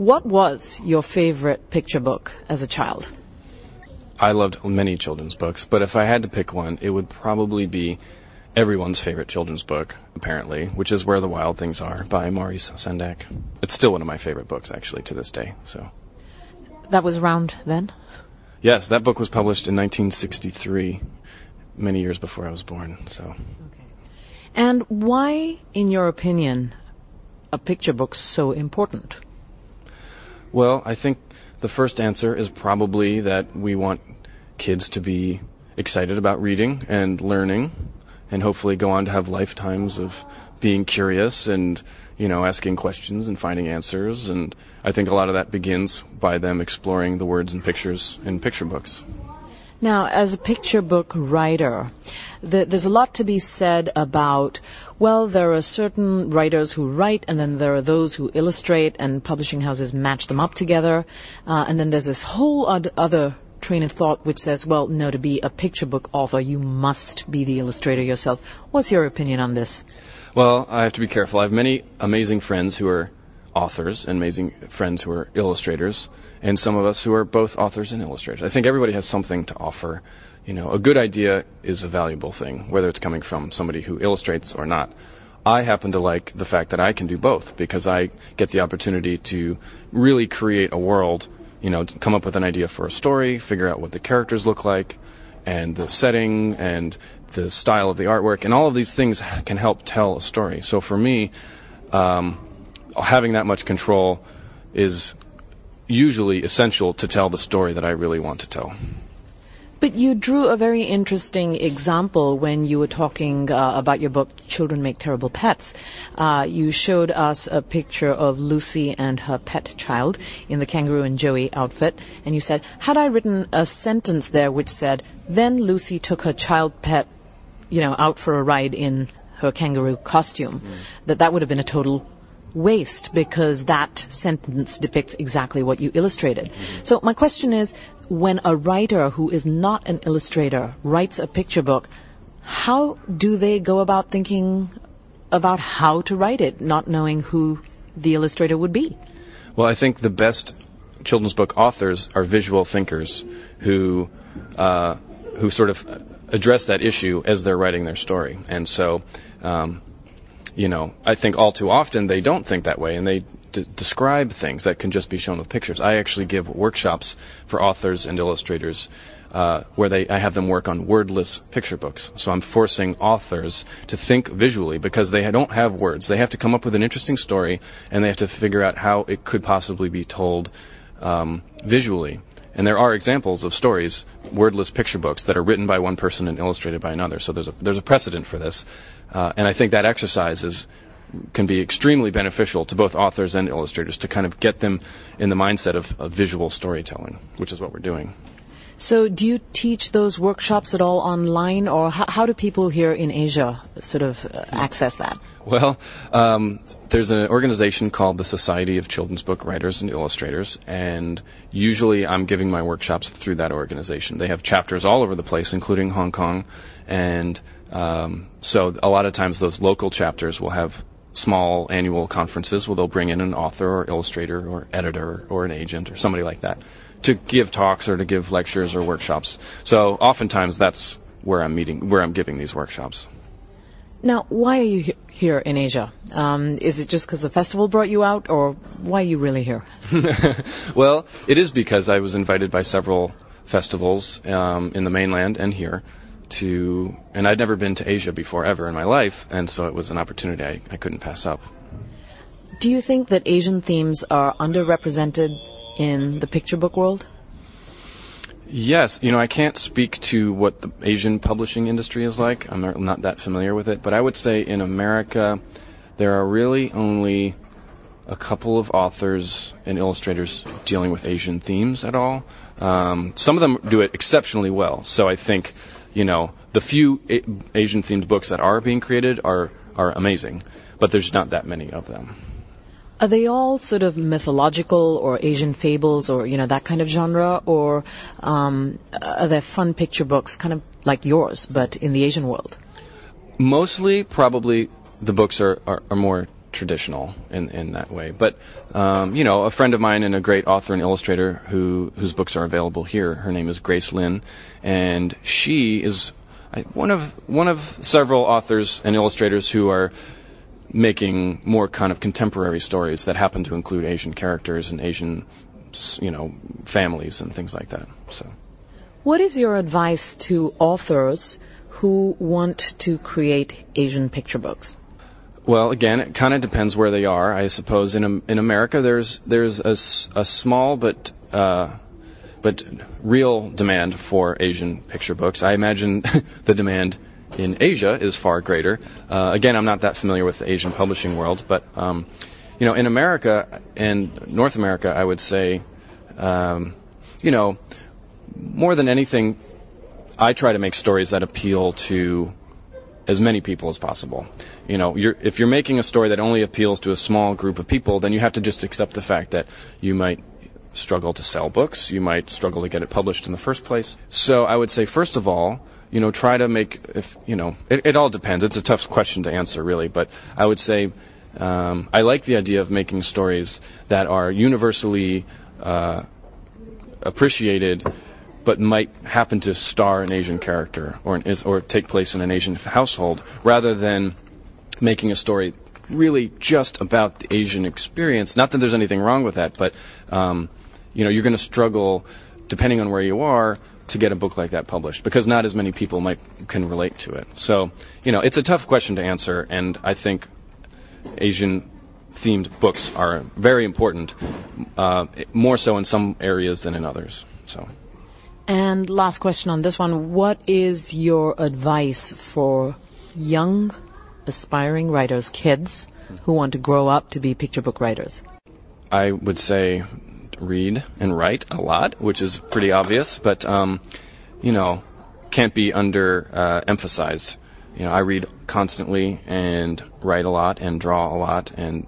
What was your favorite picture book as a child? I loved many children's books, but if I had to pick one, it would probably be everyone's favorite children's book, apparently, which is Where the Wild Things Are by Maurice Sendak. It's still one of my favorite books, actually, to this day. So, That was around then? yes, that book was published in 1963, many years before I was born. So, And why, in your opinion, a picture book so important? Well, I think the first answer is probably that we want kids to be excited about reading and learning, and hopefully go on to have lifetimes of being curious and you know asking questions and finding answers. And I think a lot of that begins by them exploring the words and pictures in picture books. Now, as a picture book writer, th- there's a lot to be said about, well, there are certain writers who write, and then there are those who illustrate, and publishing houses match them up together. Uh, and then there's this whole od- other train of thought which says, well, no, to be a picture book author, you must be the illustrator yourself. What's your opinion on this? Well, I have to be careful. I have many amazing friends who are authors and amazing friends who are illustrators, and some of us who are both authors and illustrators. I think everybody has something to offer. You know, a good idea is a valuable thing, whether it's coming from somebody who illustrates or not. I happen to like the fact that I can do both because I get the opportunity to really create a world, you know, come up with an idea for a story, figure out what the characters look like, and the setting and the style of the artwork, and all of these things can help tell a story. So for me, um, having that much control is usually essential to tell the story that I really want to tell. But you drew a very interesting example when you were talking uh, about your book, Children Make Terrible Pets. Uh, you showed us a picture of Lucy and her pet child in the Kangaroo and Joey outfit, and you said, had I written a sentence there which said, then Lucy took her child pet, you know, out for a ride in her kangaroo costume, that that would have been a total waste because that sentence depicts exactly what you illustrated. So my question is, when a writer who is not an illustrator writes a picture book, how do they go about thinking about how to write it, not knowing who the illustrator would be? Well, I think the best children's book authors are visual thinkers who uh, who sort of address that issue as they're writing their story. And so, um, you know, I think all too often they don't think that way, and they d- describe things that can just be shown with pictures. I actually give workshops for authors and illustrators. Uh, where they, I have them work on wordless picture books. So I'm forcing authors to think visually because they don't have words. They have to come up with an interesting story and they have to figure out how it could possibly be told um, visually. And there are examples of stories, wordless picture books, that are written by one person and illustrated by another. So there's a, there's a precedent for this. Uh, and I think that exercise is, can be extremely beneficial to both authors and illustrators to kind of get them in the mindset of, of visual storytelling, which is what we're doing. So, do you teach those workshops at all online, or how, how do people here in Asia sort of uh, access that? Well, um, there's an organization called the Society of Children's Book Writers and Illustrators, and usually I'm giving my workshops through that organization. They have chapters all over the place, including Hong Kong, and um, so a lot of times those local chapters will have small annual conferences where they'll bring in an author or illustrator or editor or an agent or somebody like that to give talks or to give lectures or workshops. So oftentimes that's where I'm meeting, where I'm giving these workshops. Now, why are you he- here in Asia? Um, is it just because the festival brought you out, or why are you really here? Well, it is because I was invited by several festivals um, in the mainland and here to, and I'd never been to Asia before ever in my life, and so it was an opportunity I, I couldn't pass up. Do you think that Asian themes are underrepresented in the picture book world? Yes, you know, I can't speak to what the Asian publishing industry is like. I'm not, that familiar with it, but I would say in America, there are really only a couple of authors and illustrators dealing with Asian themes at all. Um, some of them do it exceptionally well. So I think, you know, the few a- Asian themed books that are being created are are amazing, but there's not that many of them. Are they all sort of mythological or Asian fables or, you know, that kind of genre? Or um, are there fun picture books, kind of like yours, but in the Asian world? Mostly, probably, the books are, are, are more traditional in in that way. But um, you know, a friend of mine and a great author and illustrator who whose books are available here. Her name is Grace Lin, and she is one of one of several authors and illustrators who are making more kind of contemporary stories that happen to include Asian characters and Asian, you know, families and things like that. So, what is your advice to authors who want to create Asian picture books? Well, again, it kind of depends where they are. I suppose in in America, there's there's a, a small but uh, but real demand for Asian picture books. I imagine the demand in Asia is far greater. Uh, again, I'm not that familiar with the Asian publishing world, but um, you know, in America and North America, I would say, um, you know, more than anything, I try to make stories that appeal to as many people as possible. You know, you're, if you're making a story that only appeals to a small group of people, then you have to just accept the fact that you might struggle to sell books, you might struggle to get it published in the first place. So I would say, first of all, you know, try to make, if, you know, it, it all depends. It's a tough question to answer, really, but I would say, um, I like the idea of making stories that are universally uh, appreciated, but might happen to star an Asian character or an, or take place in an Asian household, rather than making a story really just about the Asian experience. Not that there's anything wrong with that, but um, you know, you're going to struggle, depending on where you are, to get a book like that published because not as many people might can relate to it. So, you know, it's a tough question to answer, and I think Asian themed books are very important, uh, more so in some areas than in others. So. And last question on this one: What is your advice for young, aspiring writers, kids who want to grow up to be picture book writers? I would say read and write a lot, which is pretty obvious, but um, you know, can't be under uh, emphasized. You know, I read constantly and write a lot and draw a lot, and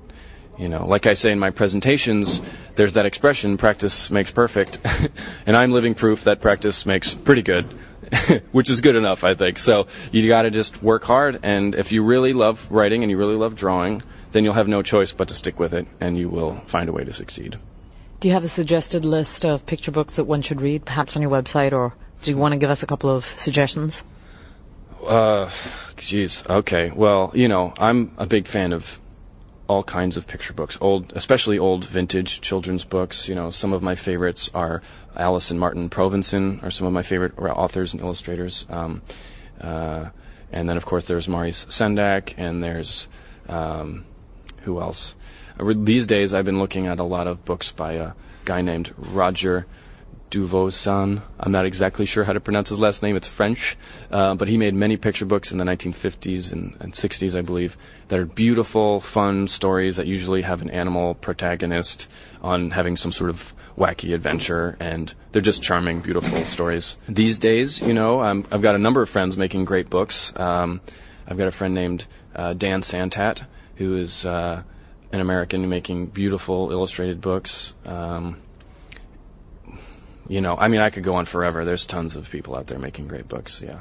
you know, like I say in my presentations, there's that expression, practice makes perfect, and I'm living proof that practice makes pretty good. which is good enough, I think. So you got to just work hard, and if you really love writing and you really love drawing, then you'll have no choice but to stick with it, and you will find a way to succeed. Do you have a suggested list of picture books that one should read, perhaps on your website, or do you want to give us a couple of suggestions? Uh, geez. Okay. Well, you know, I'm a big fan of all kinds of picture books, old, especially old vintage children's books. You know, some of my favorites are Alice and Martin Provensen, are some of my favorite authors and illustrators. Um, uh, and then, of course, there's Maurice Sendak, and there's um, who else? these days I've been looking at a lot of books by a guy named Roger Duvoisin. I'm not exactly sure how to pronounce his last name. It's French, uh, but he made many picture books in the 1950s and, and 60s, I believe, that are beautiful, fun stories that usually have an animal protagonist on having some sort of wacky adventure, and they're just charming, beautiful stories. These days, you know, I've got a number of friends making great books. Um, I've got a friend named uh, Dan Santat who is uh, an American making beautiful illustrated books. Um, you know, I mean, I could go on forever. There's tons of people out there making great books. Yeah.